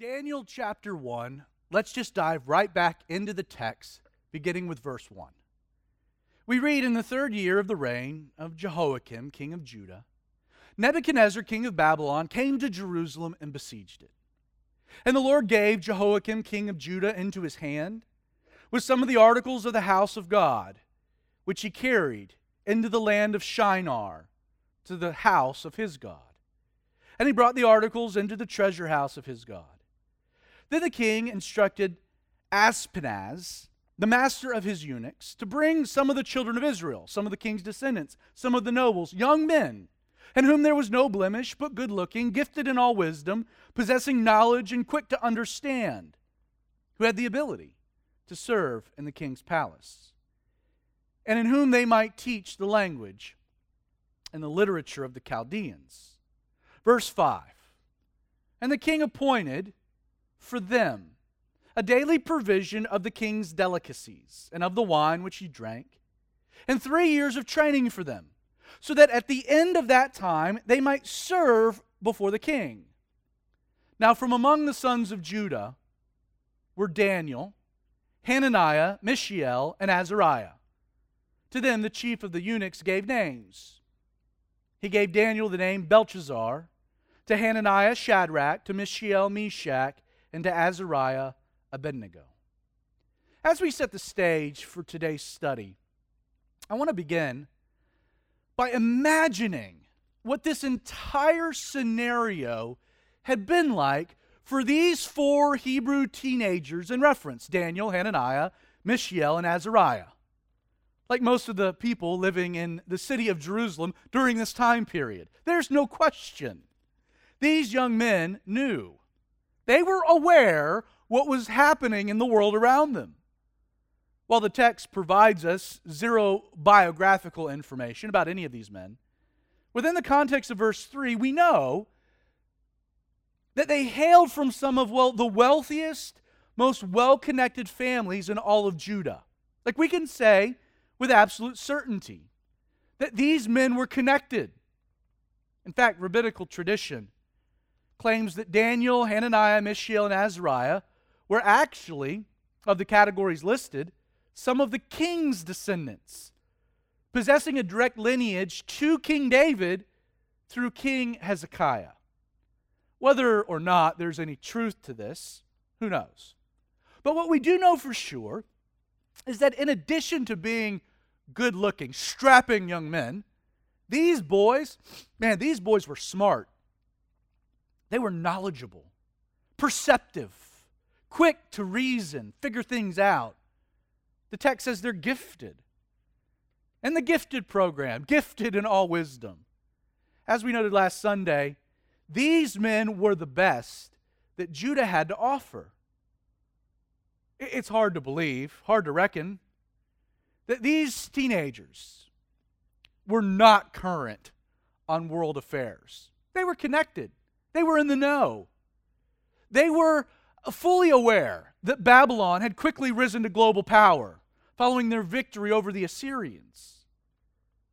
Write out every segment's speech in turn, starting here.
Daniel chapter 1, let's just dive right back into the text, beginning with verse 1. We read in the third year of the reign of Jehoiakim, king of Judah, Nebuchadnezzar, king of Babylon, came to Jerusalem and besieged it. And the Lord gave Jehoiakim, king of Judah, into his hand with some of the articles of the house of God, which he carried into the land of Shinar to the house of his God. And he brought the articles into the treasure house of his God. Then the king instructed Ashpenaz, the master of his eunuchs, to bring some of the children of Israel, some of the king's descendants, some of the nobles, young men, in whom there was no blemish, but good looking, gifted in all wisdom, possessing knowledge, and quick to understand, who had the ability to serve in the king's palace, and in whom they might teach the language and the literature of the Chaldeans. Verse 5 And the king appointed for them a daily provision of the king's delicacies and of the wine which he drank, and three years of training for them, so that at the end of that time they might serve before the king. Now, from among the sons of Judah were Daniel, Hananiah, Mishael, and Azariah. To them, the chief of the eunuchs gave names. He gave Daniel the name Belshazzar, to Hananiah, Shadrach, to Mishael, Meshach, and to Azariah, Abednego. As we set the stage for today's study, I want to begin by imagining what this entire scenario had been like for these four Hebrew teenagers in reference Daniel, Hananiah, Mishael, and Azariah. Like most of the people living in the city of Jerusalem during this time period. There's no question. These young men knew they were aware what was happening in the world around them. While the text provides us zero biographical information about any of these men, within the context of verse 3, we know that they hailed from some of well the wealthiest, most well-connected families in all of Judah. Like we can say with absolute certainty that these men were connected. In fact, rabbinical tradition claims that Daniel, Hananiah, Mishael, and Azariah were actually, of the categories listed, some of the king's descendants, possessing a direct lineage to King David through King Hezekiah. Whether or not there's any truth to this, who knows? But what we do know for sure is that in addition to being good looking, strapping young men, these boys, man, these boys were smart. They were knowledgeable, perceptive, quick to reason, figure things out. The text says they're gifted. And the gifted program, gifted in all wisdom. As we noted last Sunday, these men were the best that Judah had to offer. It's hard to believe, hard to reckon, that these teenagers were not current on world affairs. They were connected. They were in the know. They were fully aware that Babylon had quickly risen to global power following their victory over the Assyrians.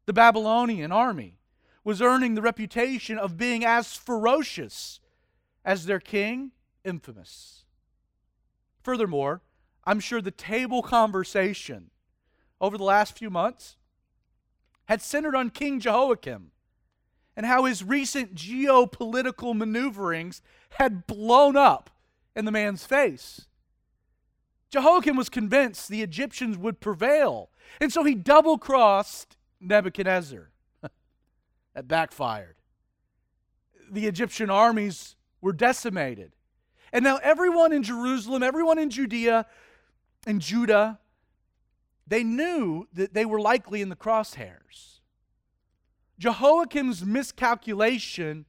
The Babylonian army was earning the reputation of being as ferocious as their king, infamous. Furthermore, I'm sure the table conversation over the last few months had centered on King Jehoiakim and how his recent geopolitical maneuverings had blown up in the man's face. Jehoiakim was convinced the Egyptians would prevail, and so he double crossed Nebuchadnezzar. that backfired. The Egyptian armies were decimated. And now everyone in Jerusalem, everyone in Judea and Judah, they knew that they were likely in the crosshairs. Jehoiakim's miscalculation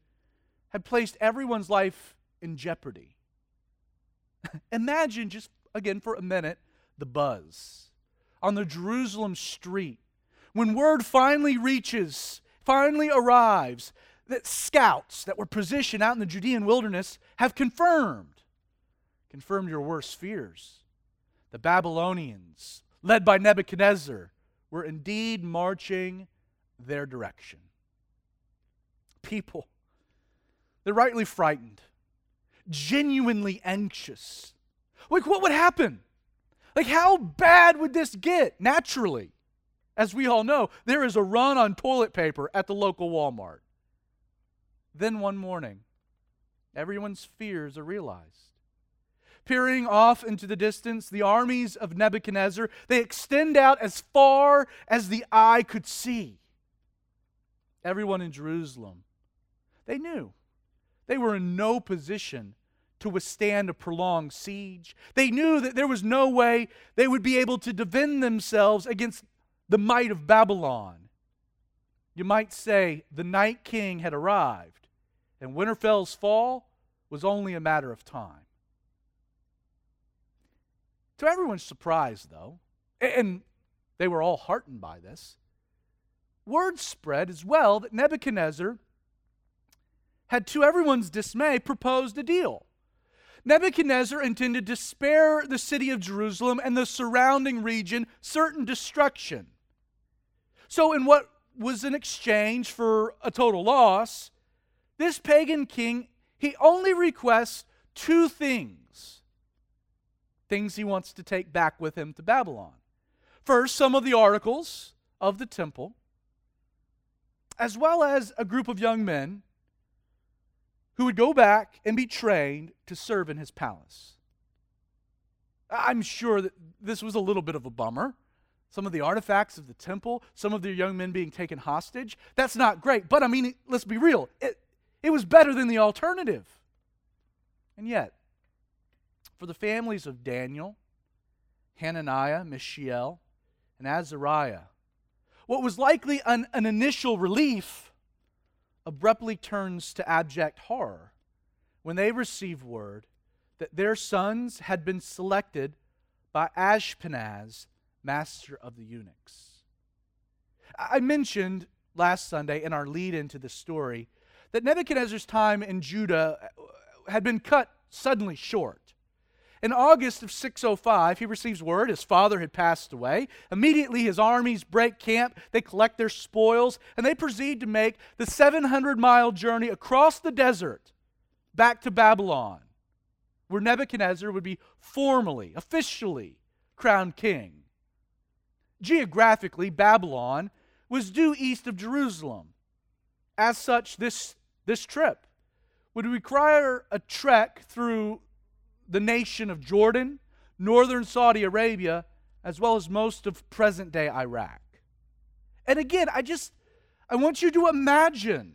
had placed everyone's life in jeopardy. Imagine just again for a minute the buzz on the Jerusalem street when word finally reaches, finally arrives that scouts that were positioned out in the Judean wilderness have confirmed, confirmed your worst fears. The Babylonians, led by Nebuchadnezzar, were indeed marching their direction. People, they're rightly frightened. genuinely anxious. Like, what would happen? Like, how bad would this get naturally? As we all know, there is a run on toilet paper at the local Walmart. Then one morning, everyone's fears are realized. Peering off into the distance, the armies of Nebuchadnezzar, they extend out as far as the eye could see. Everyone in Jerusalem, they knew they were in no position to withstand a prolonged siege. They knew that there was no way they would be able to defend themselves against the might of Babylon. You might say the night king had arrived, and Winterfell's fall was only a matter of time. To everyone's surprise, though, and they were all heartened by this, word spread as well that Nebuchadnezzar had, to everyone's dismay, proposed a deal. Nebuchadnezzar intended to spare the city of Jerusalem and the surrounding region certain destruction. So, in what was an exchange for a total loss, this pagan king, he only requests two things. Things he wants to take back with him to Babylon. First, some of the articles of the temple, as well as a group of young men who would go back and be trained to serve in his palace. I'm sure that this was a little bit of a bummer. Some of the artifacts of the temple, some of the young men being taken hostage. That's not great. But I mean, let's be real. It, it was better than the alternative. And yet, for the families of Daniel, Hananiah, Mishael, and Azariah, what was likely an, an initial relief abruptly turns to abject horror when they receive word that their sons had been selected by Ashpenaz, master of the eunuchs. I mentioned last Sunday in our lead into the story that Nebuchadnezzar's time in Judah had been cut suddenly short. In August of 605, he receives word his father had passed away. Immediately, his armies break camp, they collect their spoils, and they proceed to make the 700 mile journey across the desert back to Babylon, where Nebuchadnezzar would be formally, officially crowned king. Geographically, Babylon was due east of Jerusalem. As such, this, this trip would require a trek through the nation of Jordan, northern Saudi Arabia, as well as most of present day Iraq. And again, I just, I want you to imagine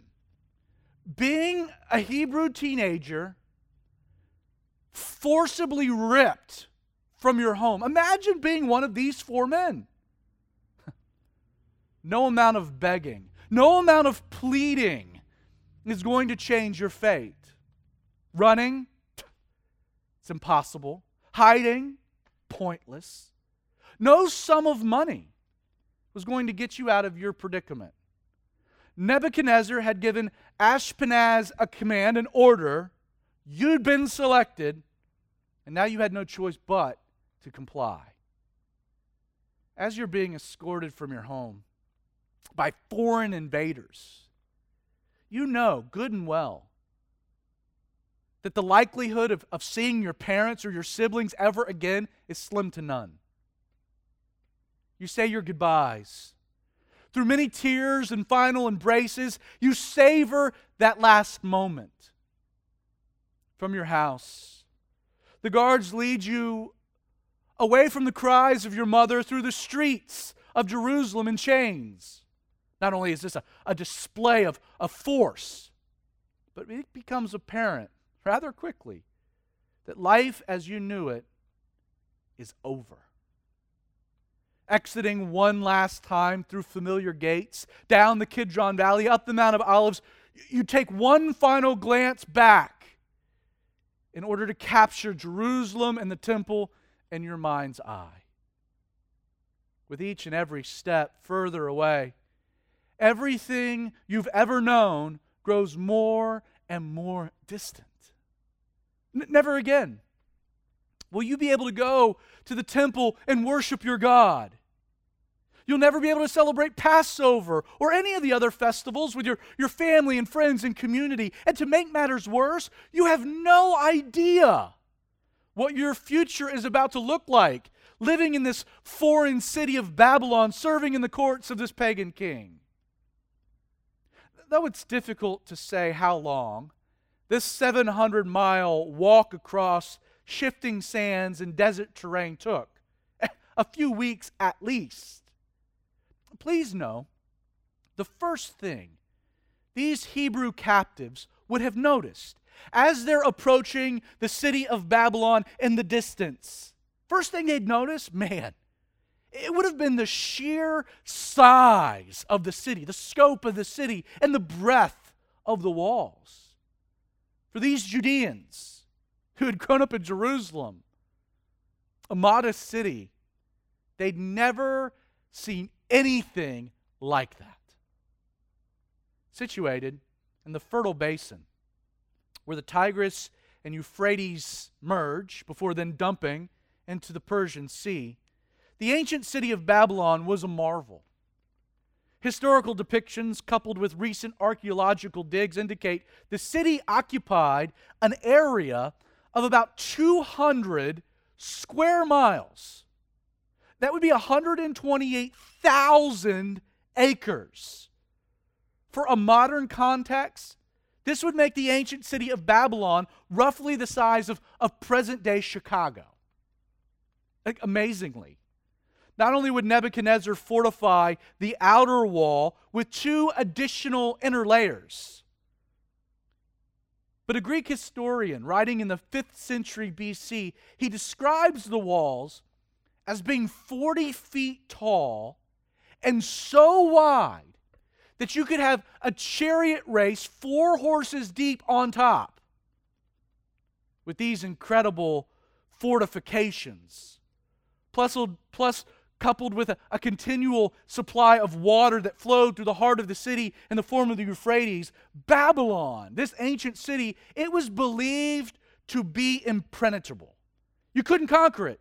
being a Hebrew teenager forcibly ripped from your home. Imagine being one of these four men. no amount of begging, no amount of pleading is going to change your fate. Running, it's impossible. Hiding, pointless. No sum of money was going to get you out of your predicament. Nebuchadnezzar had given Ashpenaz a command, an order. You'd been selected, and now you had no choice but to comply. As you're being escorted from your home by foreign invaders, you know good and well that the likelihood of, of seeing your parents or your siblings ever again is slim to none. You say your goodbyes. Through many tears and final embraces, you savor that last moment. From your house, the guards lead you away from the cries of your mother through the streets of Jerusalem in chains. Not only is this a, a display of, of force, but it becomes apparent rather quickly that life as you knew it is over. Exiting one last time through familiar gates, down the Kidron Valley, up the Mount of Olives, you take one final glance back in order to capture Jerusalem and the temple in your mind's eye. With each and every step further away, everything you've ever known grows more and more distant. N- never again will you be able to go to the temple and worship your God. You'll never be able to celebrate Passover or any of the other festivals with your, your family and friends and community. And to make matters worse, you have no idea what your future is about to look like living in this foreign city of Babylon, serving in the courts of this pagan king. Though it's difficult to say how long this 700 mile walk across shifting sands and desert terrain took, a few weeks at least. Please know the first thing these Hebrew captives would have noticed as they're approaching the city of Babylon in the distance. First thing they'd notice, man, it would have been the sheer size of the city, the scope of the city, and the breadth of the walls. For these Judeans who had grown up in Jerusalem, a modest city, they'd never seen anything like that. Situated in the fertile basin where the Tigris and Euphrates merge before then dumping into the Persian Sea, the ancient city of Babylon was a marvel. Historical depictions, coupled with recent archaeological digs, indicate the city occupied an area of about 200 square miles. That would be 128,000 acres. For a modern context, this would make the ancient city of Babylon roughly the size of, of present day Chicago. Like, amazingly. Not only would Nebuchadnezzar fortify the outer wall with two additional inner layers, but a Greek historian writing in the 5th century BC, he describes the walls as being 40 feet tall and so wide that you could have a chariot race four horses deep on top with these incredible fortifications. Plus, plus coupled with a, a, continual supply of water that flowed through the heart of the city in the form of the Euphrates, Babylon, this ancient city, it was believed to be impenetrable. You couldn't conquer it.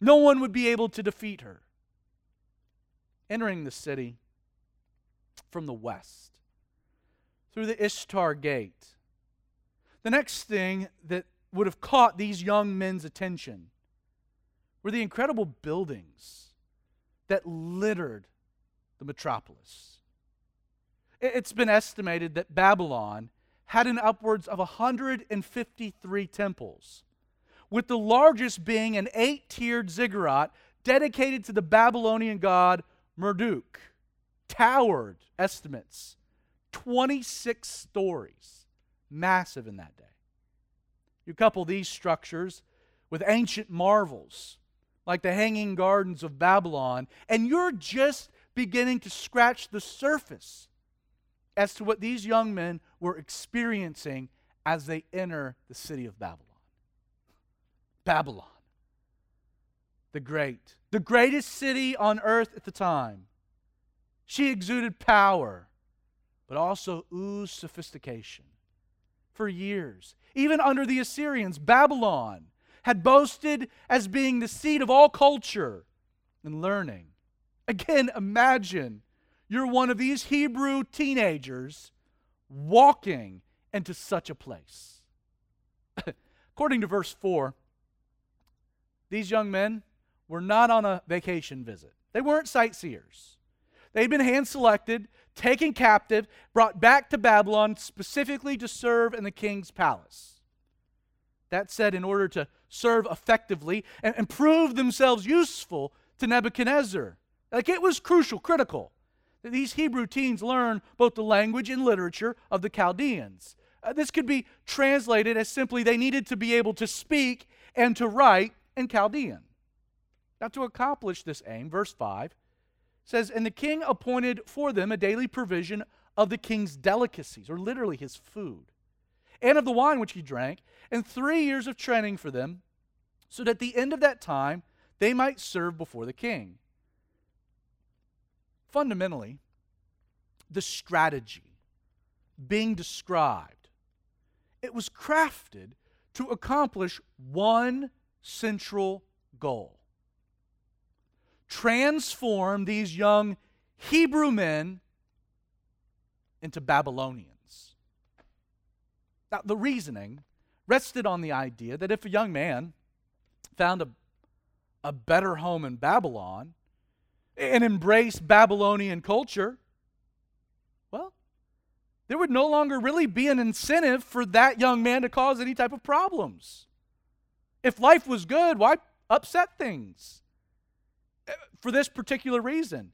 No one would be able to defeat her. Entering the city from the west through the Ishtar gate, the next thing that would have caught these young men's attention were the incredible buildings that littered the metropolis. It's been estimated that Babylon had an upwards of 153 temples with the largest being an eight tiered ziggurat dedicated to the Babylonian god Marduk. Towered estimates 26 stories. Massive in that day. You couple these structures with ancient marvels like the Hanging Gardens of Babylon, and you're just beginning to scratch the surface as to what these young men were experiencing as they enter the city of Babylon. Babylon, the great, the greatest city on earth at the time. She exuded power, but also oozed sophistication. For years, even under the Assyrians, Babylon had boasted as being the seat of all culture and learning. Again, imagine you're one of these Hebrew teenagers walking into such a place. According to verse 4, these young men were not on a vacation visit. They weren't sightseers. They'd been hand selected, taken captive, brought back to Babylon specifically to serve in the king's palace. That said, in order to serve effectively and, and prove themselves useful to Nebuchadnezzar, like it was crucial, critical, that these Hebrew teens learn both the language and literature of the Chaldeans. Uh, this could be translated as simply they needed to be able to speak and to write in Chaldean. Now, to accomplish this aim, verse 5 says, And the king appointed for them a daily provision of the king's delicacies, or literally his food, and of the wine which he drank, and three years of training for them, so that at the end of that time they might serve before the king. Fundamentally, the strategy being described, it was crafted to accomplish one central goal transform these young Hebrew men into Babylonians. Now, the reasoning rested on the idea that if a young man found a, a better home in Babylon and embraced Babylonian culture, well, there would no longer really be an incentive for that young man to cause any type of problems. If life was good, why upset things? For this particular reason.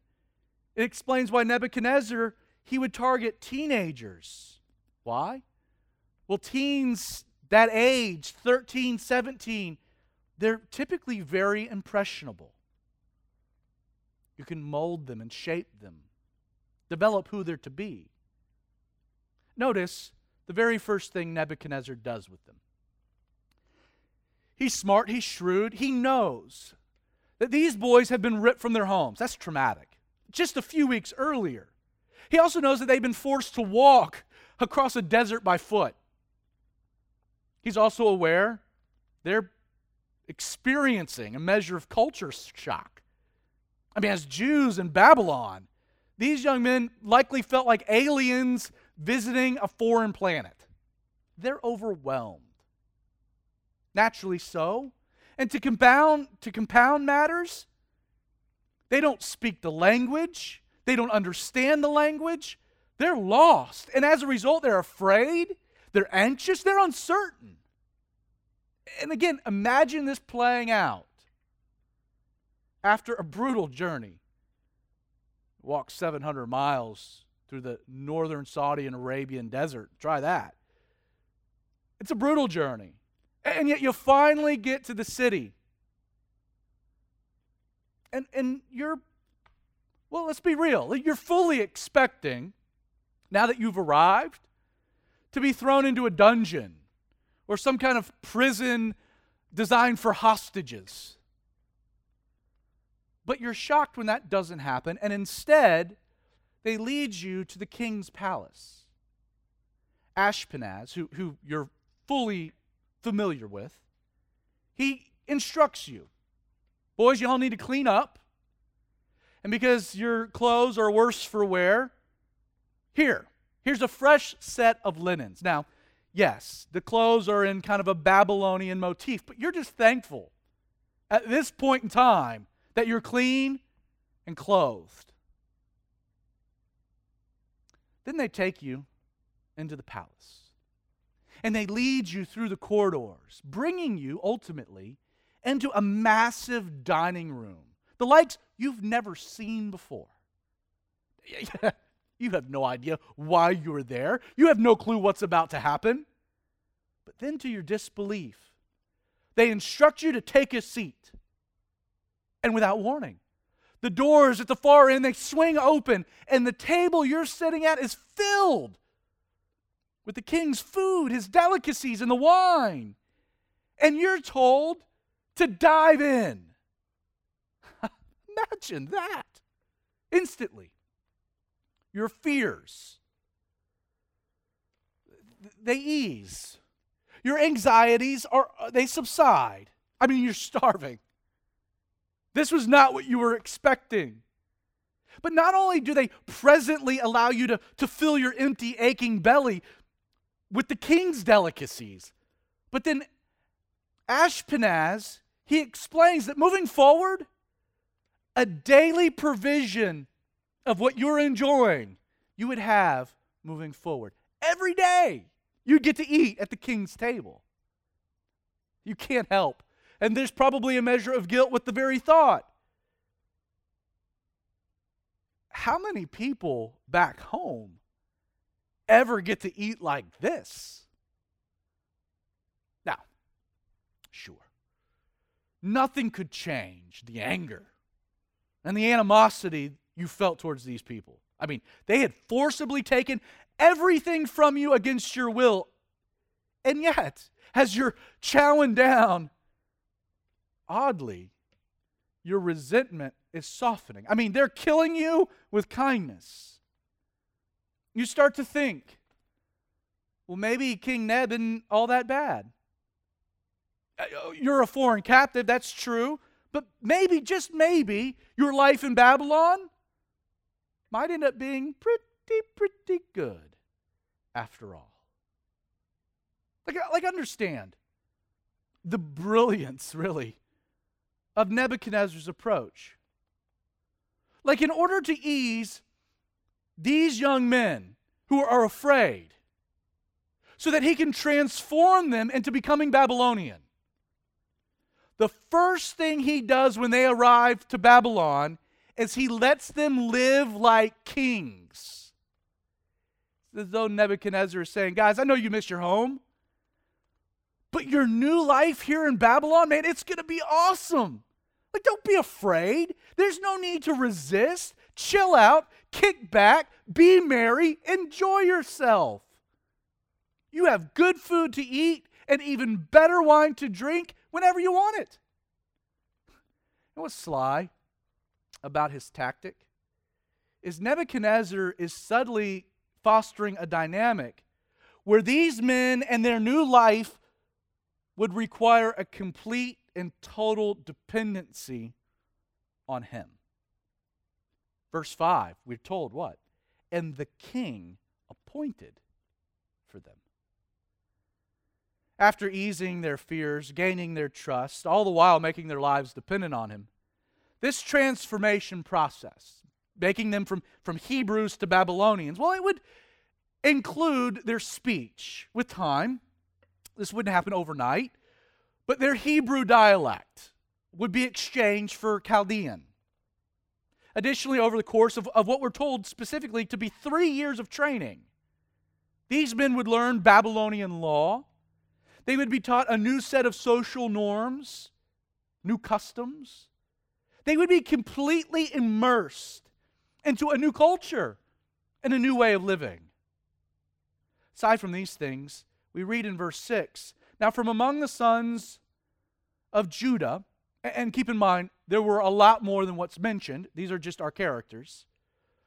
It explains why Nebuchadnezzar he would target teenagers. Why? Well, teens that age, 13, 17, they're typically very impressionable. You can mold them and shape them, develop who they're to be. Notice the very first thing Nebuchadnezzar does with them. He's smart, he's shrewd, he knows that these boys have been ripped from their homes. That's traumatic. Just a few weeks earlier. He also knows that they've been forced to walk across a desert by foot. He's also aware they're experiencing a measure of culture shock. I mean, as Jews in Babylon, these young men likely felt like aliens visiting a foreign planet. They're overwhelmed. Naturally so. And to compound, to compound matters, they don't speak the language, they don't understand the language, they're lost. And as a result, they're afraid they're anxious, they're uncertain. And again, imagine this playing out after a brutal journey. Walk 700 miles through the northern Saudi and Arabian desert. Try that. It's a brutal journey. And yet you finally get to the city. And, and you're, well, let's be real. You're fully expecting, now that you've arrived, to be thrown into a dungeon or some kind of prison designed for hostages. But you're shocked when that doesn't happen, and instead, they lead you to the king's palace. Ashpenaz, who, who you're fully familiar with, he instructs you boys, you all need to clean up. And because your clothes are worse for wear, here, Here's a fresh set of linens. Now, yes, the clothes are in kind of a Babylonian motif, but you're just thankful at this point in time that you're clean and clothed. Then they take you into the palace. And they lead you through the corridors, bringing you ultimately into a massive dining room, the likes you've never seen before. You have no idea why you're there. You have no clue what's about to happen. But then, to your disbelief, they instruct you to take a seat. And without warning, the doors at the far end they swing open, and the table you're sitting at is filled with the king's food, his delicacies, and the wine. And you're told to dive in. Imagine that instantly your fears. They ease. Your anxieties are they subside. I mean, you're starving. This was not what you were expecting. But not only do they presently allow you to, to fill your empty, aching belly with the king's delicacies, but then Ashpenaz, he explains that moving forward, a daily provision of what you're enjoying, you would have moving forward. Every day, you'd get to eat at the king's table. You can't help. And there's probably a measure of guilt with the very thought. How many people back home ever get to eat like this? Now, sure, nothing could change the anger and the animosity you felt towards these people. I mean, they had forcibly taken everything from you against your will. And yet, as you're chowing down, oddly, your resentment is softening. I mean, they're killing you with kindness. You start to think, well, maybe King Neb isn't all that bad. Uh, you're a foreign captive, that's true, But maybe, just maybe, your life in Babylon might end up being pretty, pretty good after all. Like, uh, like understand the brilliance, really, of Nebuchadnezzar's approach. Like, in order to ease these young men who are afraid, so that he can transform them into becoming Babylonian. The first thing he does when they arrive to Babylon is he lets them live like kings. As though Nebuchadnezzar is saying, Guys, I know you miss your home, but your new life here in Babylon, man, it's going to be awesome. Like, don't be afraid. There's no need to resist. Chill out, kick back, be merry, enjoy yourself. You have good food to eat and even better wine to drink whenever you want it. It was sly about his tactic is Nebuchadnezzar is subtly fostering a dynamic where these men and their new life would require a complete and total dependency on him. Verse 5, we're told what? And the king appointed for them after easing their fears, gaining their trust, all the while making their lives dependent on Him. This transformation process, making them from, from Hebrews to Babylonians, well, it would include their speech with time. This wouldn't happen overnight, but their Hebrew dialect would be exchanged for Chaldean. Additionally, over the course of, of what we're told specifically to be three years of training, these men would learn Babylonian law, they would be taught a new set of social norms, new customs. They would be completely immersed into a new culture and a new way of living. Aside from these things, we read in verse 6 Now, from among the sons of Judah, and keep in mind, there were a lot more than what's mentioned, these are just our characters.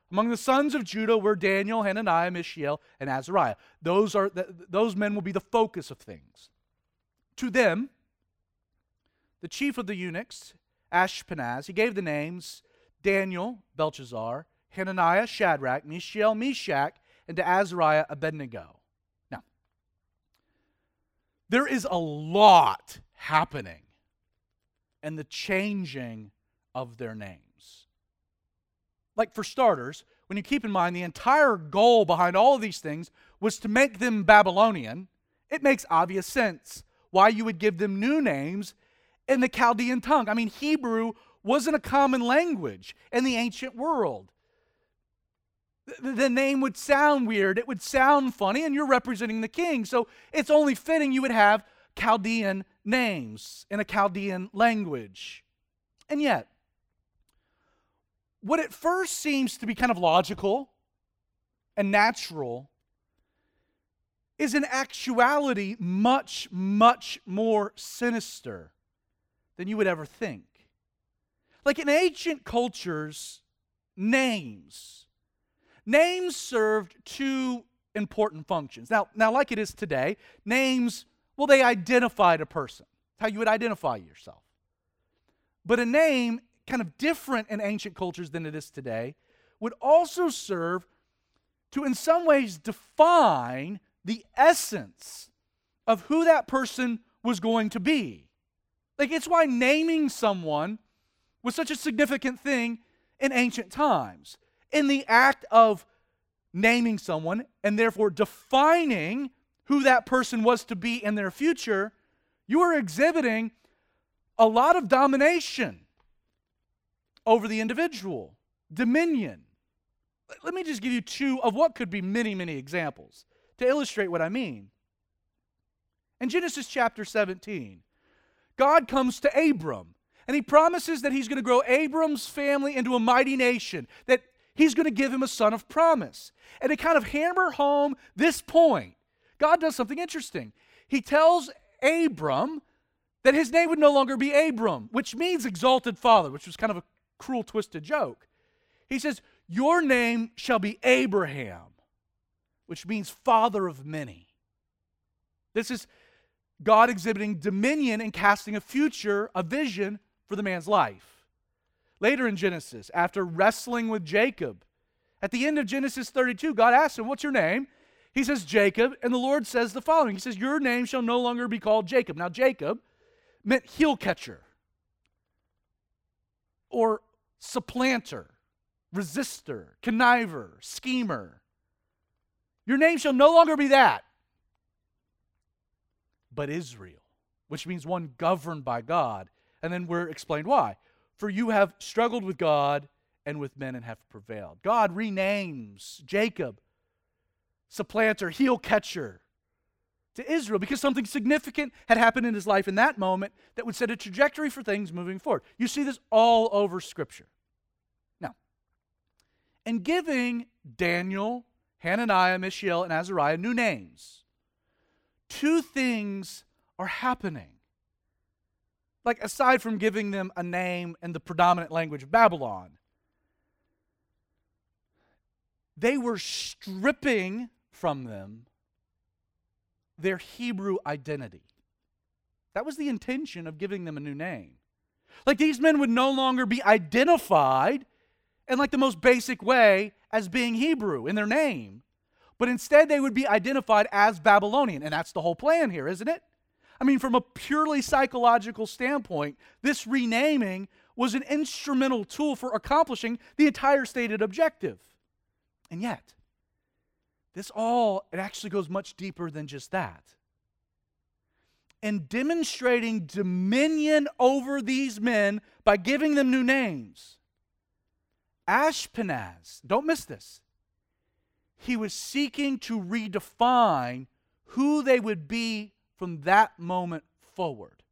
Among the sons of Judah were Daniel, Hananiah, Mishael, and Azariah. Those, are, those men will be the focus of things. To them, the chief of the eunuchs, Ashpenaz, he gave the names Daniel, Belshazzar, Hananiah, Shadrach, Mishael, Meshach, and to Azariah, Abednego. Now, there is a lot happening and the changing of their names. Like, for starters, when you keep in mind the entire goal behind all of these things was to make them Babylonian, it makes obvious sense why you would give them new names in the Chaldean tongue. I mean, Hebrew wasn't a common language in the ancient world. The name would sound weird, it would sound funny, and you're representing the king. So it's only fitting you would have Chaldean names in a Chaldean language. And yet, what at first seems to be kind of logical and natural is in actuality much, much more sinister than you would ever think. Like in ancient cultures, names. Names served two important functions. Now, now like it is today, names, well, they identified a person. how you would identify yourself. But a name, kind of different in ancient cultures than it is today, would also serve to, in some ways, define the essence of who that person was going to be. Like, it's why naming someone was such a significant thing in ancient times. In the act of naming someone and therefore defining who that person was to be in their future, you are exhibiting a lot of domination over the individual, dominion. Let me just give you two of what could be many, many examples to illustrate what I mean. In Genesis chapter 17, God comes to Abram and he promises that he's going to grow Abram's family into a mighty nation, that he's going to give him a son of promise. And to kind of hammer home this point, God does something interesting. He tells Abram that his name would no longer be Abram, which means exalted father, which was kind of a cruel, twisted joke. He says, Your name shall be Abraham which means father of many. This is God exhibiting dominion and casting a future, a vision for the man's life. Later in Genesis, after wrestling with Jacob, at the end of Genesis 32, God asks him, What's your name? He says, Jacob. And the Lord says the following He says, Your name shall no longer be called Jacob. Now, Jacob meant heel catcher or supplanter, resistor, conniver, schemer. Your name shall no longer be that, but Israel, which means one governed by God. And then we're explained why. For you have struggled with God and with men and have prevailed. God renames Jacob, supplanter, heel catcher, to Israel because something significant had happened in his life in that moment that would set a trajectory for things moving forward. You see this all over Scripture. Now, in giving Daniel, Hananiah, Mishael, and Azariah new names, two things are happening. Like, aside from giving them a name in the predominant language of Babylon, they were stripping from them their Hebrew identity. That was the intention of giving them a new name. Like these men would no longer be identified in like the most basic way as being Hebrew in their name, but instead they would be identified as Babylonian. And that's the whole plan here, isn't it? I mean, from a purely psychological standpoint, this renaming was an instrumental tool for accomplishing the entire stated objective. And yet, this all, it actually goes much deeper than just that. In demonstrating dominion over these men by giving them new names, Ashpenaz, don't miss this, he was seeking to redefine who they would be from that moment forward.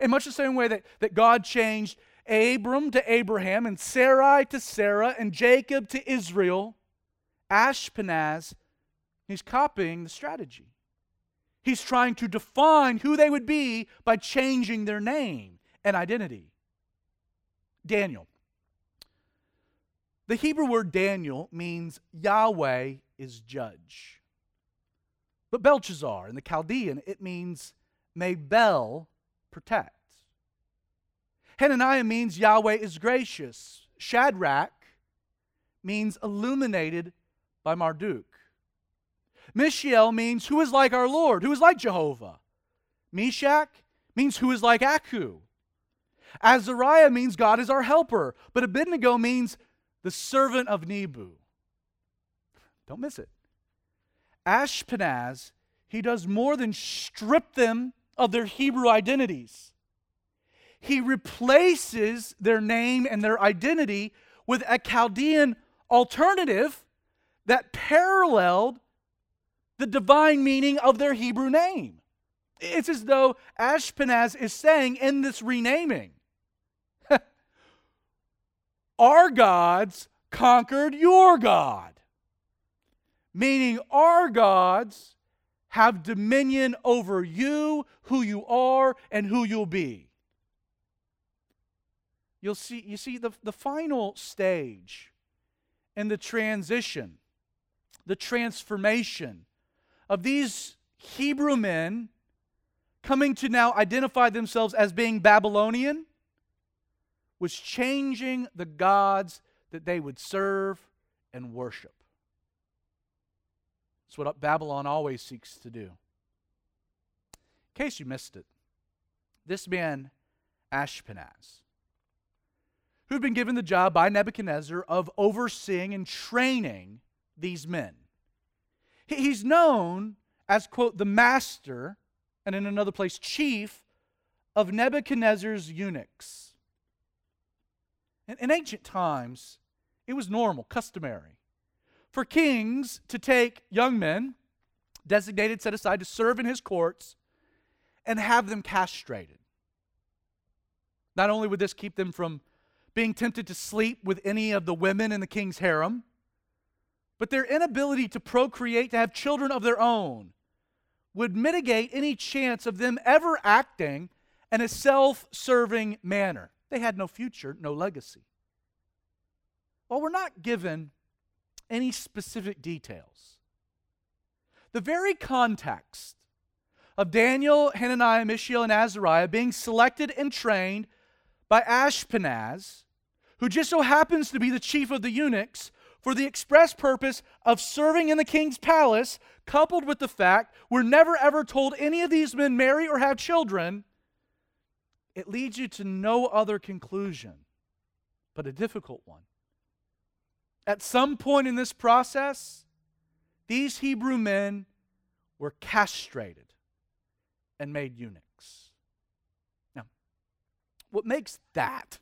In much the same way that, that God changed Abram to Abraham and Sarai to Sarah and Jacob to Israel, Ashpenaz He's copying the strategy. He's trying to define who they would be by changing their name and identity. Daniel. The Hebrew word Daniel means Yahweh is judge. But Belshazzar in the Chaldean, it means may Bel protect. Hananiah means Yahweh is gracious. Shadrach means illuminated by Marduk. Mishael means who is like our Lord, who is like Jehovah. Meshach means who is like Aku. Azariah means God is our helper. But Abednego means the servant of Nebu. Don't miss it. Ashpenaz, he does more than strip them of their Hebrew identities. He replaces their name and their identity with a Chaldean alternative that paralleled the divine meaning of their Hebrew name. It's as though Ashpenaz is saying in this renaming, our gods conquered your God. Meaning, our gods have dominion over you, who you are, and who you'll be. You'll see, you see, the, the final stage in the transition, the transformation of these Hebrew men coming to now identify themselves as being Babylonian was changing the gods that they would serve and worship. That's what Babylon always seeks to do. In case you missed it, this man, Ashpenaz, who'd been given the job by Nebuchadnezzar of overseeing and training these men. He's known as, quote, the master, and in another place, chief of Nebuchadnezzar's eunuchs. In, in ancient times, it was normal, customary, for kings to take young men, designated, set aside to serve in his courts, and have them castrated. Not only would this keep them from being tempted to sleep with any of the women in the king's harem, but their inability to procreate, to have children of their own, would mitigate any chance of them ever acting in a self serving manner. They had no future, no legacy. Well, we're not given any specific details. The very context of Daniel, Hananiah, Mishael, and Azariah being selected and trained by Ashpenaz, who just so happens to be the chief of the eunuchs, for the express purpose of serving in the king's palace, coupled with the fact we're never ever told any of these men marry or have children, it leads you to no other conclusion but a difficult one. At some point in this process, these Hebrew men were castrated and made eunuchs. Now, what makes that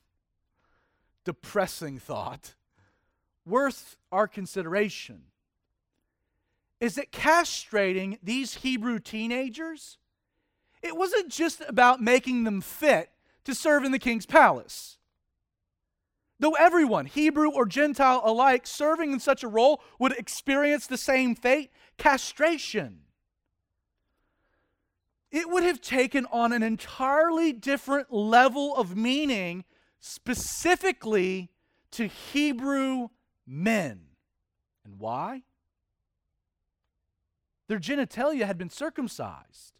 depressing thought worth our consideration is that castrating these Hebrew teenagers, it wasn't just about making them fit to serve in the king's palace. Though everyone, Hebrew or Gentile alike, serving in such a role would experience the same fate castration. It would have taken on an entirely different level of meaning specifically to Hebrew men. And why? Their genitalia had been circumcised.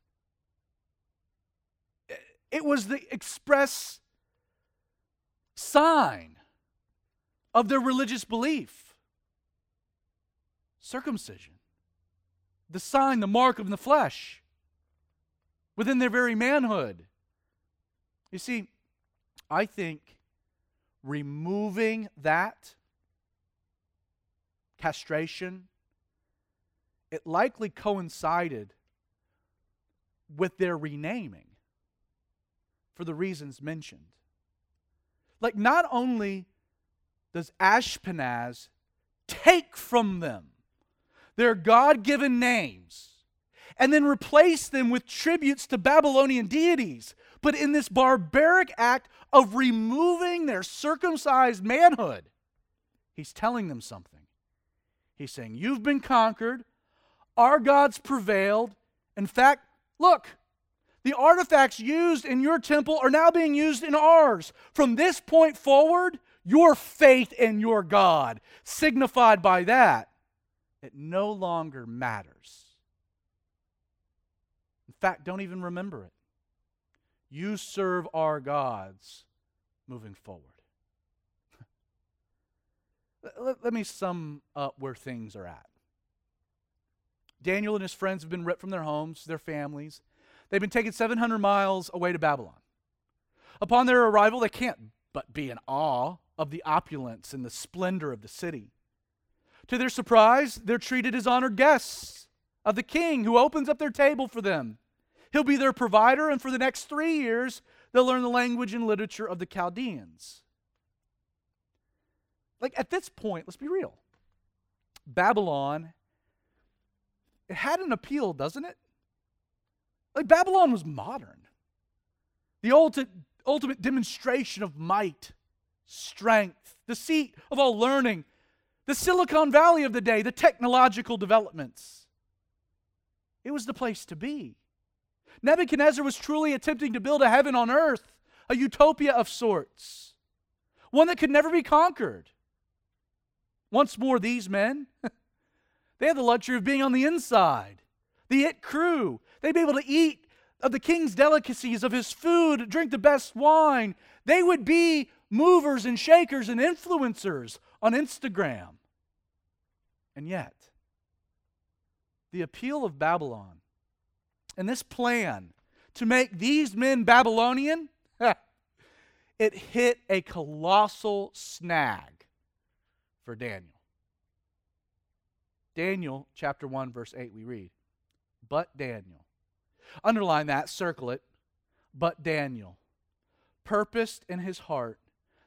It was the express sign of their religious belief. Circumcision, the sign, the mark of the flesh within their very manhood. You see, I think removing that castration, it likely coincided with their renaming for the reasons mentioned. Like, not only does Ashpenaz take from them their God given names and then replace them with tributes to Babylonian deities. But in this barbaric act of removing their circumcised manhood, he's telling them something. He's saying, You've been conquered, our gods prevailed. In fact, look, the artifacts used in your temple are now being used in ours. From this point forward, your faith in your God, signified by that, it no longer matters. In fact, don't even remember it. You serve our gods moving forward. let, let me sum up where things are at. Daniel and his friends have been ripped from their homes, their families. They've been taken 700 miles away to Babylon. Upon their arrival, they can't but be in awe of the opulence and the splendor of the city. To their surprise, they're treated as honored guests of the king who opens up their table for them. He'll be their provider, and for the next three years, they'll learn the language and literature of the Chaldeans. Like at this point, let's be real. Babylon, it had an appeal, doesn't it? Like Babylon was modern. The ultimate, ultimate demonstration of might strength, the seat of all learning, the Silicon Valley of the day, the technological developments. It was the place to be. Nebuchadnezzar was truly attempting to build a heaven on earth, a utopia of sorts, one that could never be conquered. Once more, these men, they had the luxury of being on the inside. The it crew, they'd be able to eat of the king's delicacies, of his food, drink the best wine. They would be movers and shakers and influencers on Instagram. And yet, the appeal of Babylon and this plan to make these men Babylonian, it hit a colossal snag for Daniel. Daniel chapter 1, verse 8, we read, But Daniel. Underline that, circle it. But Daniel purposed in his heart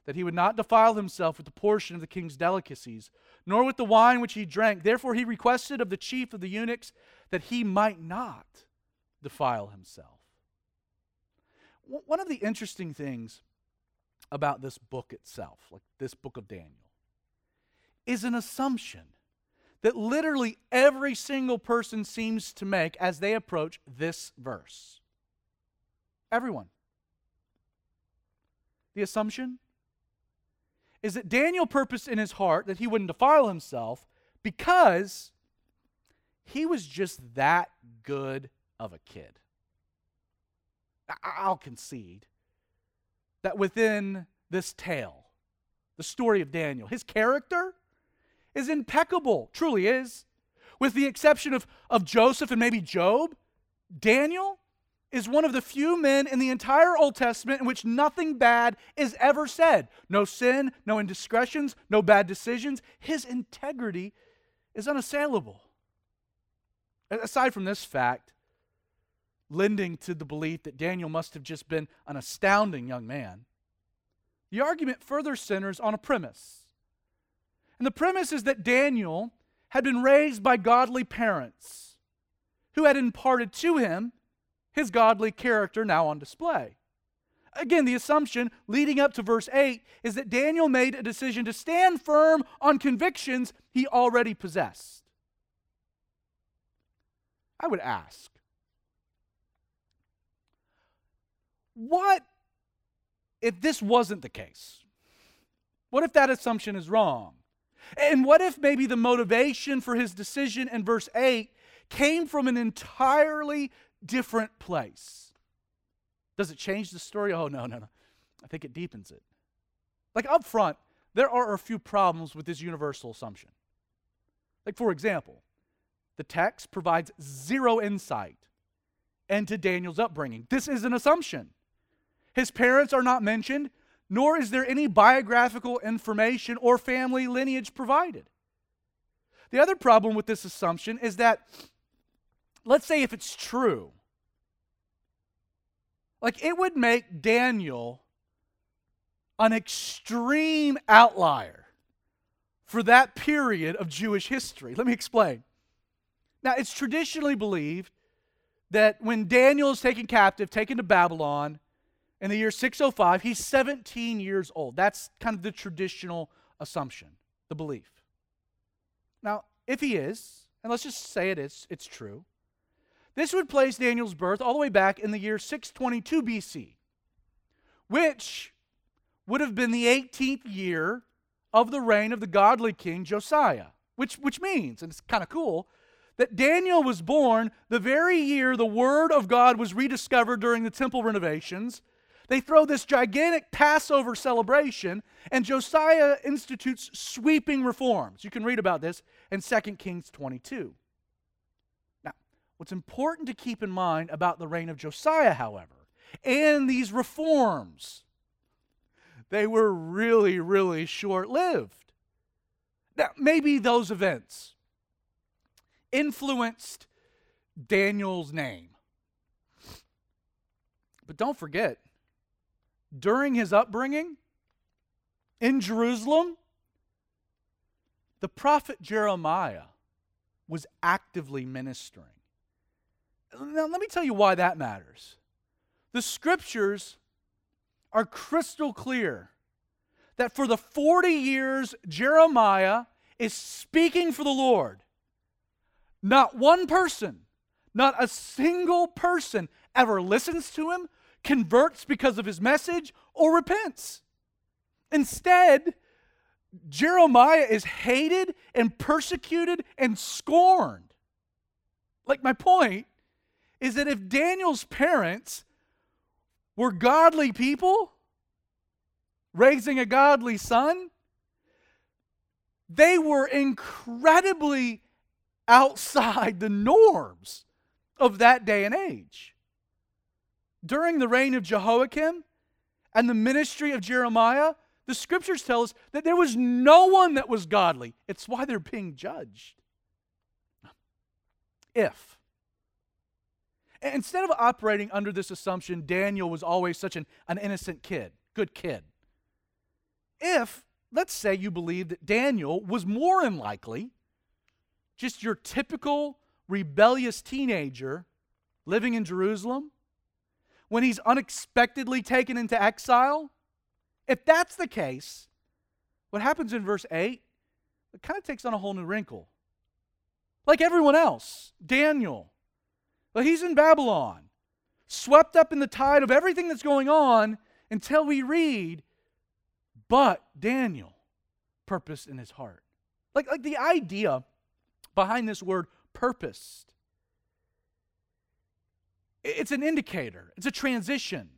that he would not defile himself with the portion of the king's delicacies, nor with the wine which he drank. Therefore, he requested of the chief of the eunuchs that he might not defile himself. One of the interesting things about this book itself, like this book of Daniel, is an assumption that literally every single person seems to make as they approach this verse. Everyone. The assumption is that Daniel purposed in his heart that he wouldn't defile himself because he was just that good of a kid. I'll concede. that within this tale, the story of Daniel, his character is impeccable, truly is. With the exception of, of Joseph and maybe Job, Daniel is one of the few men in the entire Old Testament in which nothing bad is ever said. No sin, no indiscretions, no bad decisions. His integrity is unassailable. Aside from this fact, lending to the belief that Daniel must have just been an astounding young man, the argument further centers on a premise. And the premise is that Daniel had been raised by godly parents who had imparted to him his godly character now on display. Again, the assumption leading up to verse 8 is that Daniel made a decision to stand firm on convictions he already possessed. I would ask, what if this wasn't the case? What if that assumption is wrong? And what if maybe the motivation for his decision in verse 8 came from an entirely different place? Does it change the story? Oh, no, no, no. I think it deepens it. Like up front, there are a few problems with this universal assumption. Like, for example, the text provides zero insight into Daniel's upbringing. This is an assumption. His parents are not mentioned, nor is there any biographical information or family lineage provided. The other problem with this assumption is that, let's say if it's true, like it would make Daniel an extreme outlier for that period of Jewish history. Let me explain. Now, it's traditionally believed that when Daniel is taken captive, taken to Babylon, in the year 605, he's 17 years old. That's kind of the traditional assumption, the belief. Now, if he is, and let's just say it is, it's true, this would place Daniel's birth all the way back in the year 622 BC, which would have been the 18th year of the reign of the godly king Josiah, which, which means, and it's kind of cool, that Daniel was born the very year the Word of God was rediscovered during the temple renovations they throw this gigantic Passover celebration, and Josiah institutes sweeping reforms. You can read about this in 2 Kings 22. Now, what's important to keep in mind about the reign of Josiah, however, and these reforms, they were really, really short lived. Now, maybe those events influenced Daniel's name. But don't forget, during his upbringing in Jerusalem, the prophet Jeremiah was actively ministering. Now, let me tell you why that matters. The scriptures are crystal clear that for the 40 years Jeremiah is speaking for the Lord, not one person, not a single person ever listens to him, converts because of his message, or repents. Instead, Jeremiah is hated and persecuted and scorned. Like, my point is that if Daniel's parents were godly people, raising a godly son, they were incredibly outside the norms of that day and age during the reign of Jehoiakim and the ministry of Jeremiah, the scriptures tell us that there was no one that was godly. It's why they're being judged. If. Instead of operating under this assumption, Daniel was always such an, an innocent kid, good kid. If, let's say, you believe that Daniel was more than likely just your typical rebellious teenager living in Jerusalem, when he's unexpectedly taken into exile? If that's the case, what happens in verse 8, it kind of takes on a whole new wrinkle. Like everyone else, Daniel, well, he's in Babylon, swept up in the tide of everything that's going on until we read, but Daniel purposed in his heart. Like, like the idea behind this word purposed it's an indicator, it's a transition.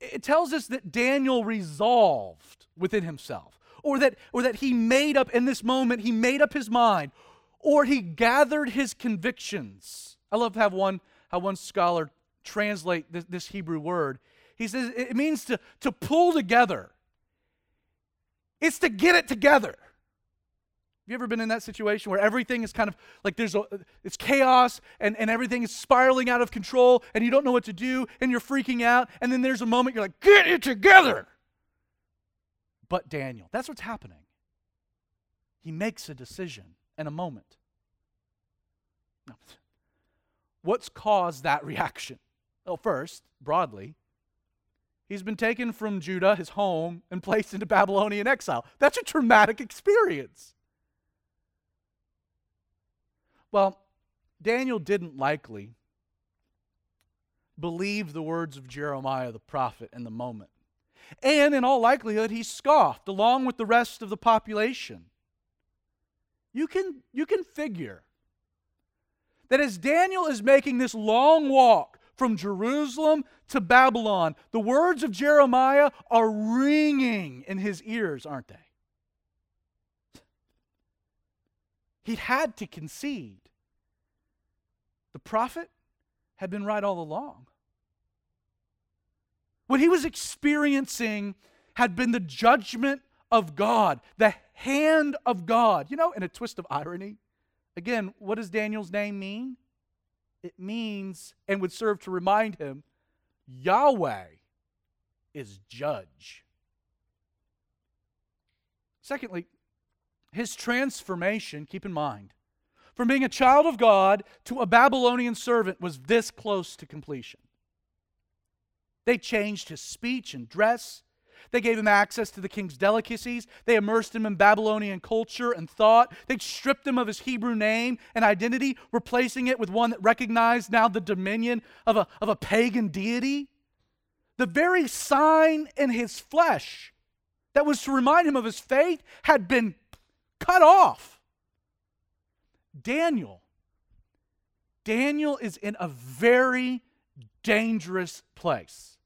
it tells us that Daniel resolved within himself, or that, or that he made up in this moment, he made up his mind, or he gathered his convictions. I love how one, how one scholar translate this, this Hebrew word. He says it means to, to pull together. It's to get it together. Have you ever been in that situation where everything is kind of like there's a it's chaos and, and everything is spiraling out of control and you don't know what to do and you're freaking out and then there's a moment you're like, get it together. But Daniel, that's what's happening. He makes a decision in a moment. What's caused that reaction? Well, first, broadly, he's been taken from Judah, his home, and placed into Babylonian exile. That's a traumatic experience. Well, Daniel didn't likely believe the words of Jeremiah the prophet in the moment. And in all likelihood, he scoffed along with the rest of the population. You can, you can figure that as Daniel is making this long walk from Jerusalem to Babylon, the words of Jeremiah are ringing in his ears, aren't they? He had to concede. The prophet had been right all along. What he was experiencing had been the judgment of God, the hand of God. You know, in a twist of irony, again, what does Daniel's name mean? It means, and would serve to remind him, Yahweh is judge. Secondly, his transformation, keep in mind, from being a child of God to a Babylonian servant was this close to completion. They changed his speech and dress. They gave him access to the king's delicacies. They immersed him in Babylonian culture and thought. They stripped him of his Hebrew name and identity, replacing it with one that recognized now the dominion of a, of a pagan deity. The very sign in his flesh that was to remind him of his faith had been cut off. Daniel. Daniel is in a very dangerous place.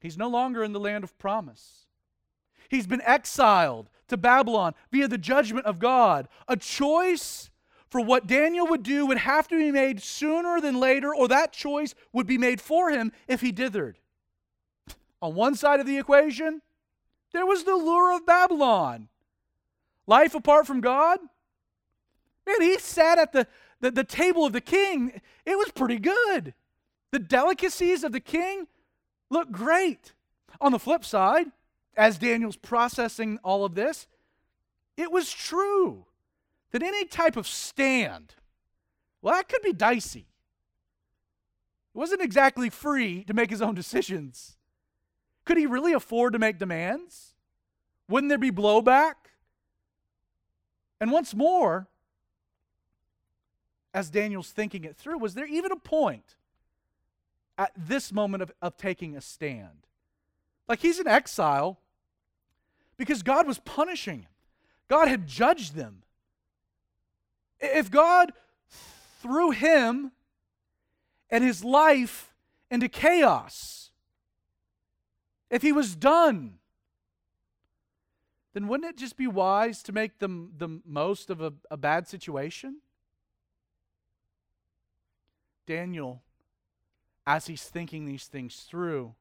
He's no longer in the land of promise. He's been exiled to Babylon via the judgment of God. A choice for what Daniel would do would have to be made sooner than later, or that choice would be made for him if he dithered. On one side of the equation, there was the lure of Babylon. Life apart from God. Man, he sat at the, the, the table of the king. It was pretty good. The delicacies of the king look great. On the flip side, as Daniel's processing all of this, it was true that any type of stand, well, that could be dicey. It wasn't exactly free to make his own decisions. Could he really afford to make demands? Wouldn't there be blowback? And once more, as Daniel's thinking it through, was there even a point at this moment of, of taking a stand. Like he's in exile because God was punishing him, God had judged them. If God threw him and his life into chaos, if he was done, then wouldn't it just be wise to make the, the most of a, a bad situation? Daniel as he's thinking these things through,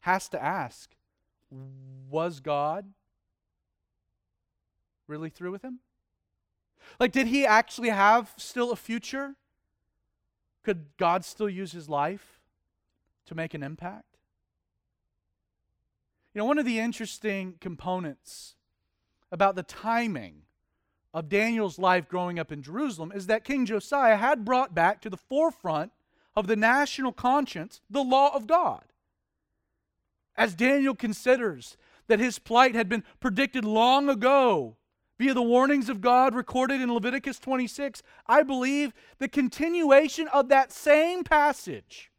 has to ask Was God really through with him? Like, did he actually have still a future? Could God still use his life to make an impact? You know, one of the interesting components about the timing of Daniel's life growing up in Jerusalem is that King Josiah had brought back to the forefront of the national conscience the law of God. As Daniel considers that his plight had been predicted long ago via the warnings of God recorded in Leviticus 26, I believe the continuation of that same passage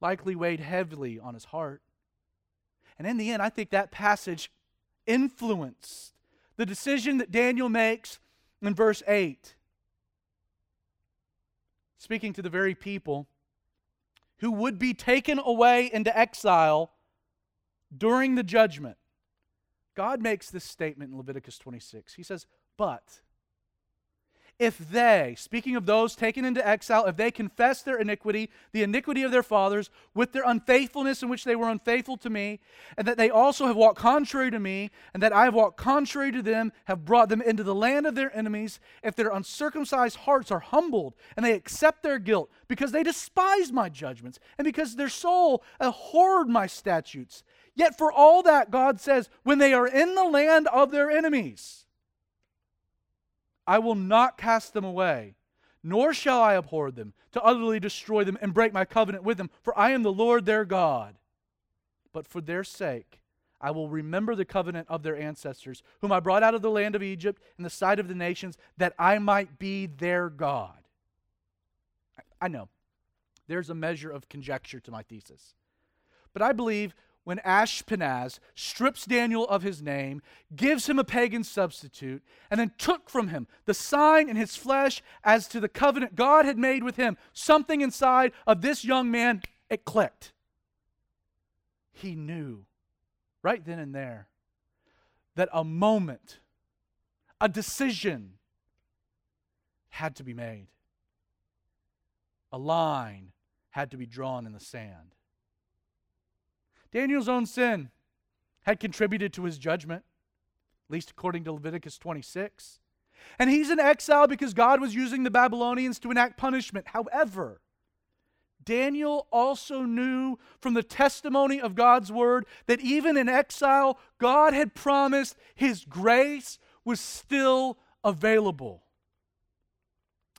likely weighed heavily on his heart. And in the end, I think that passage influenced the decision that Daniel makes in verse 8 speaking to the very people who would be taken away into exile during the judgment, God makes this statement in Leviticus 26. He says, But if they, speaking of those taken into exile, if they confess their iniquity, the iniquity of their fathers, with their unfaithfulness in which they were unfaithful to me, and that they also have walked contrary to me, and that I have walked contrary to them, have brought them into the land of their enemies, if their uncircumcised hearts are humbled, and they accept their guilt, because they despise my judgments, and because their soul abhorred my statutes. Yet for all that, God says, when they are in the land of their enemies, I will not cast them away, nor shall I abhor them, to utterly destroy them and break my covenant with them, for I am the Lord their God. But for their sake, I will remember the covenant of their ancestors, whom I brought out of the land of Egypt in the sight of the nations, that I might be their God. I know there's a measure of conjecture to my thesis. But I believe when Ashpenaz strips Daniel of his name, gives him a pagan substitute, and then took from him the sign in his flesh as to the covenant God had made with him, something inside of this young man, it clicked. He knew right then and there that a moment, a decision had to be made. A line had to be drawn in the sand. Daniel's own sin had contributed to his judgment, at least according to Leviticus 26. And he's in exile because God was using the Babylonians to enact punishment. However, Daniel also knew from the testimony of God's word that even in exile, God had promised his grace was still available.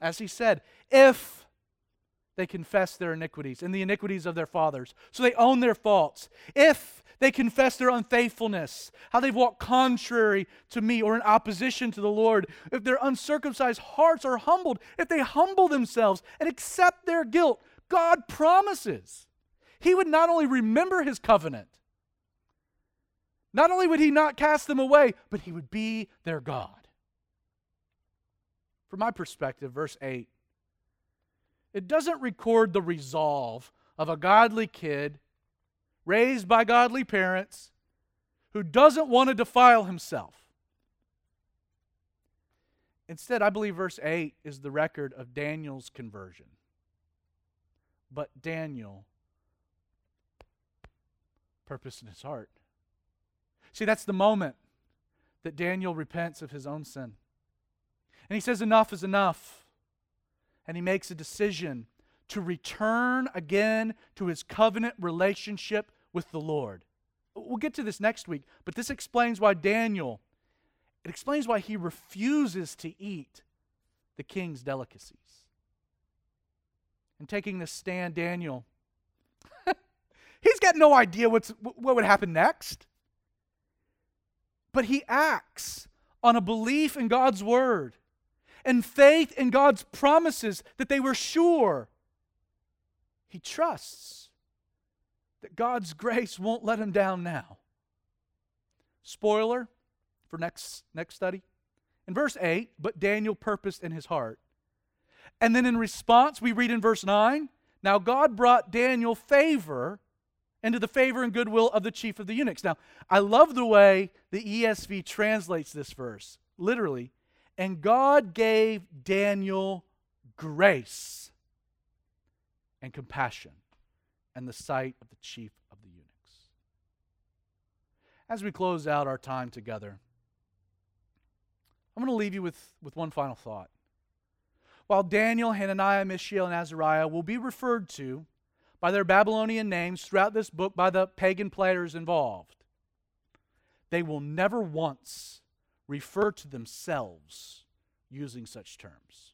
As he said, if they confess their iniquities and the iniquities of their fathers. So they own their faults. If they confess their unfaithfulness, how they've walked contrary to me or in opposition to the Lord, if their uncircumcised hearts are humbled, if they humble themselves and accept their guilt, God promises He would not only remember His covenant, not only would He not cast them away, but He would be their God. From my perspective, verse 8 it doesn't record the resolve of a godly kid raised by godly parents who doesn't want to defile himself. Instead, I believe verse 8 is the record of Daniel's conversion. But Daniel purpose in his heart. See, that's the moment that Daniel repents of his own sin. And he says, Enough is enough and he makes a decision to return again to his covenant relationship with the Lord. We'll get to this next week, but this explains why Daniel, it explains why he refuses to eat the king's delicacies. And taking this stand, Daniel, he's got no idea what's, what would happen next. But he acts on a belief in God's word and faith in God's promises that they were sure. He trusts that God's grace won't let him down now. Spoiler for next, next study. In verse 8, but Daniel purposed in his heart. And then in response, we read in verse 9 Now God brought Daniel favor into the favor and goodwill of the chief of the eunuchs. Now, I love the way the ESV translates this verse. Literally, and God gave Daniel grace and compassion and the sight of the chief of the eunuchs. As we close out our time together, I'm going to leave you with, with one final thought. While Daniel, Hananiah, Mishael, and Azariah will be referred to by their Babylonian names throughout this book by the pagan players involved, they will never once refer to themselves using such terms.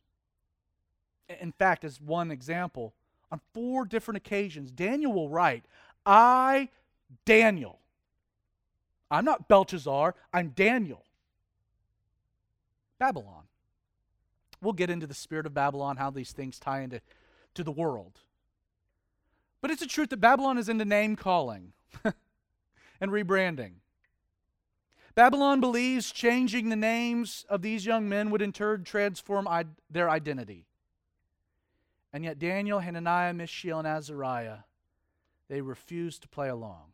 In fact, as one example, on four different occasions, Daniel will write, I, Daniel. I'm not Belshazzar, I'm Daniel. Babylon. We'll get into the spirit of Babylon, how these things tie into to the world. But it's a truth that Babylon is into name calling and rebranding. Babylon believes changing the names of these young men would in turn transform their identity. And yet, Daniel, Hananiah, Mishael, and Azariah, they refused to play along.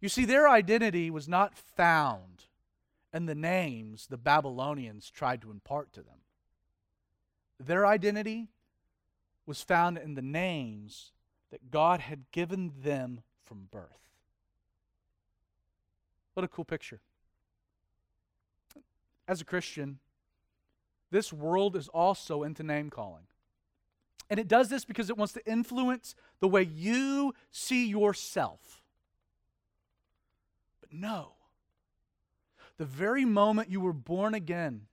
You see, their identity was not found in the names the Babylonians tried to impart to them. Their identity was found in the names that God had given them from birth. What a cool picture. As a Christian, this world is also into name calling. And it does this because it wants to influence the way you see yourself. But no, the very moment you were born again,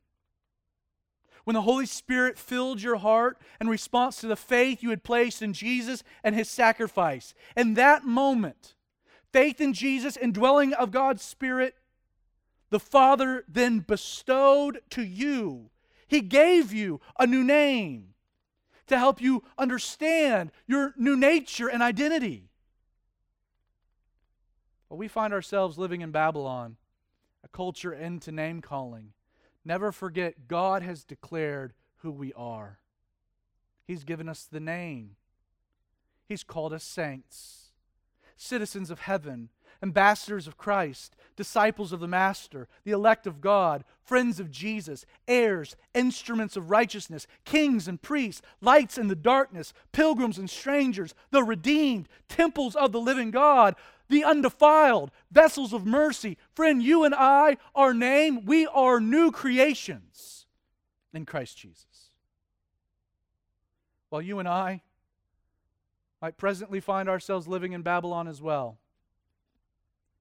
when the Holy Spirit filled your heart in response to the faith you had placed in Jesus and his sacrifice. In that moment, faith in Jesus and dwelling of God's Spirit, the Father then bestowed to you, He gave you a new name to help you understand your new nature and identity. But we find ourselves living in Babylon, a culture into name calling Never forget, God has declared who we are. He's given us the name. He's called us saints, citizens of heaven, ambassadors of Christ, disciples of the Master, the elect of God, friends of Jesus, heirs, instruments of righteousness, kings and priests, lights in the darkness, pilgrims and strangers, the redeemed, temples of the living God, the undefiled, vessels of mercy. Friend, you and I, our name, we are new creations in Christ Jesus. While you and I might presently find ourselves living in Babylon as well,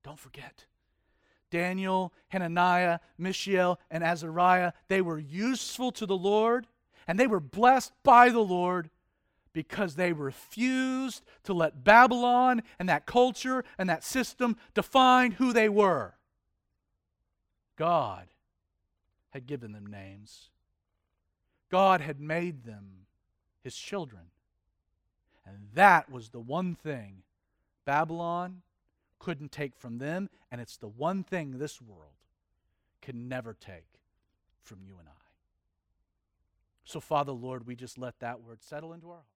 don't forget. Daniel, Hananiah, Mishael, and Azariah, they were useful to the Lord and they were blessed by the Lord because they refused to let Babylon and that culture and that system define who they were. God had given them names, God had made them his children. And that was the one thing Babylon couldn't take from them, and it's the one thing this world can never take from you and I. So, Father, Lord, we just let that word settle into our hearts.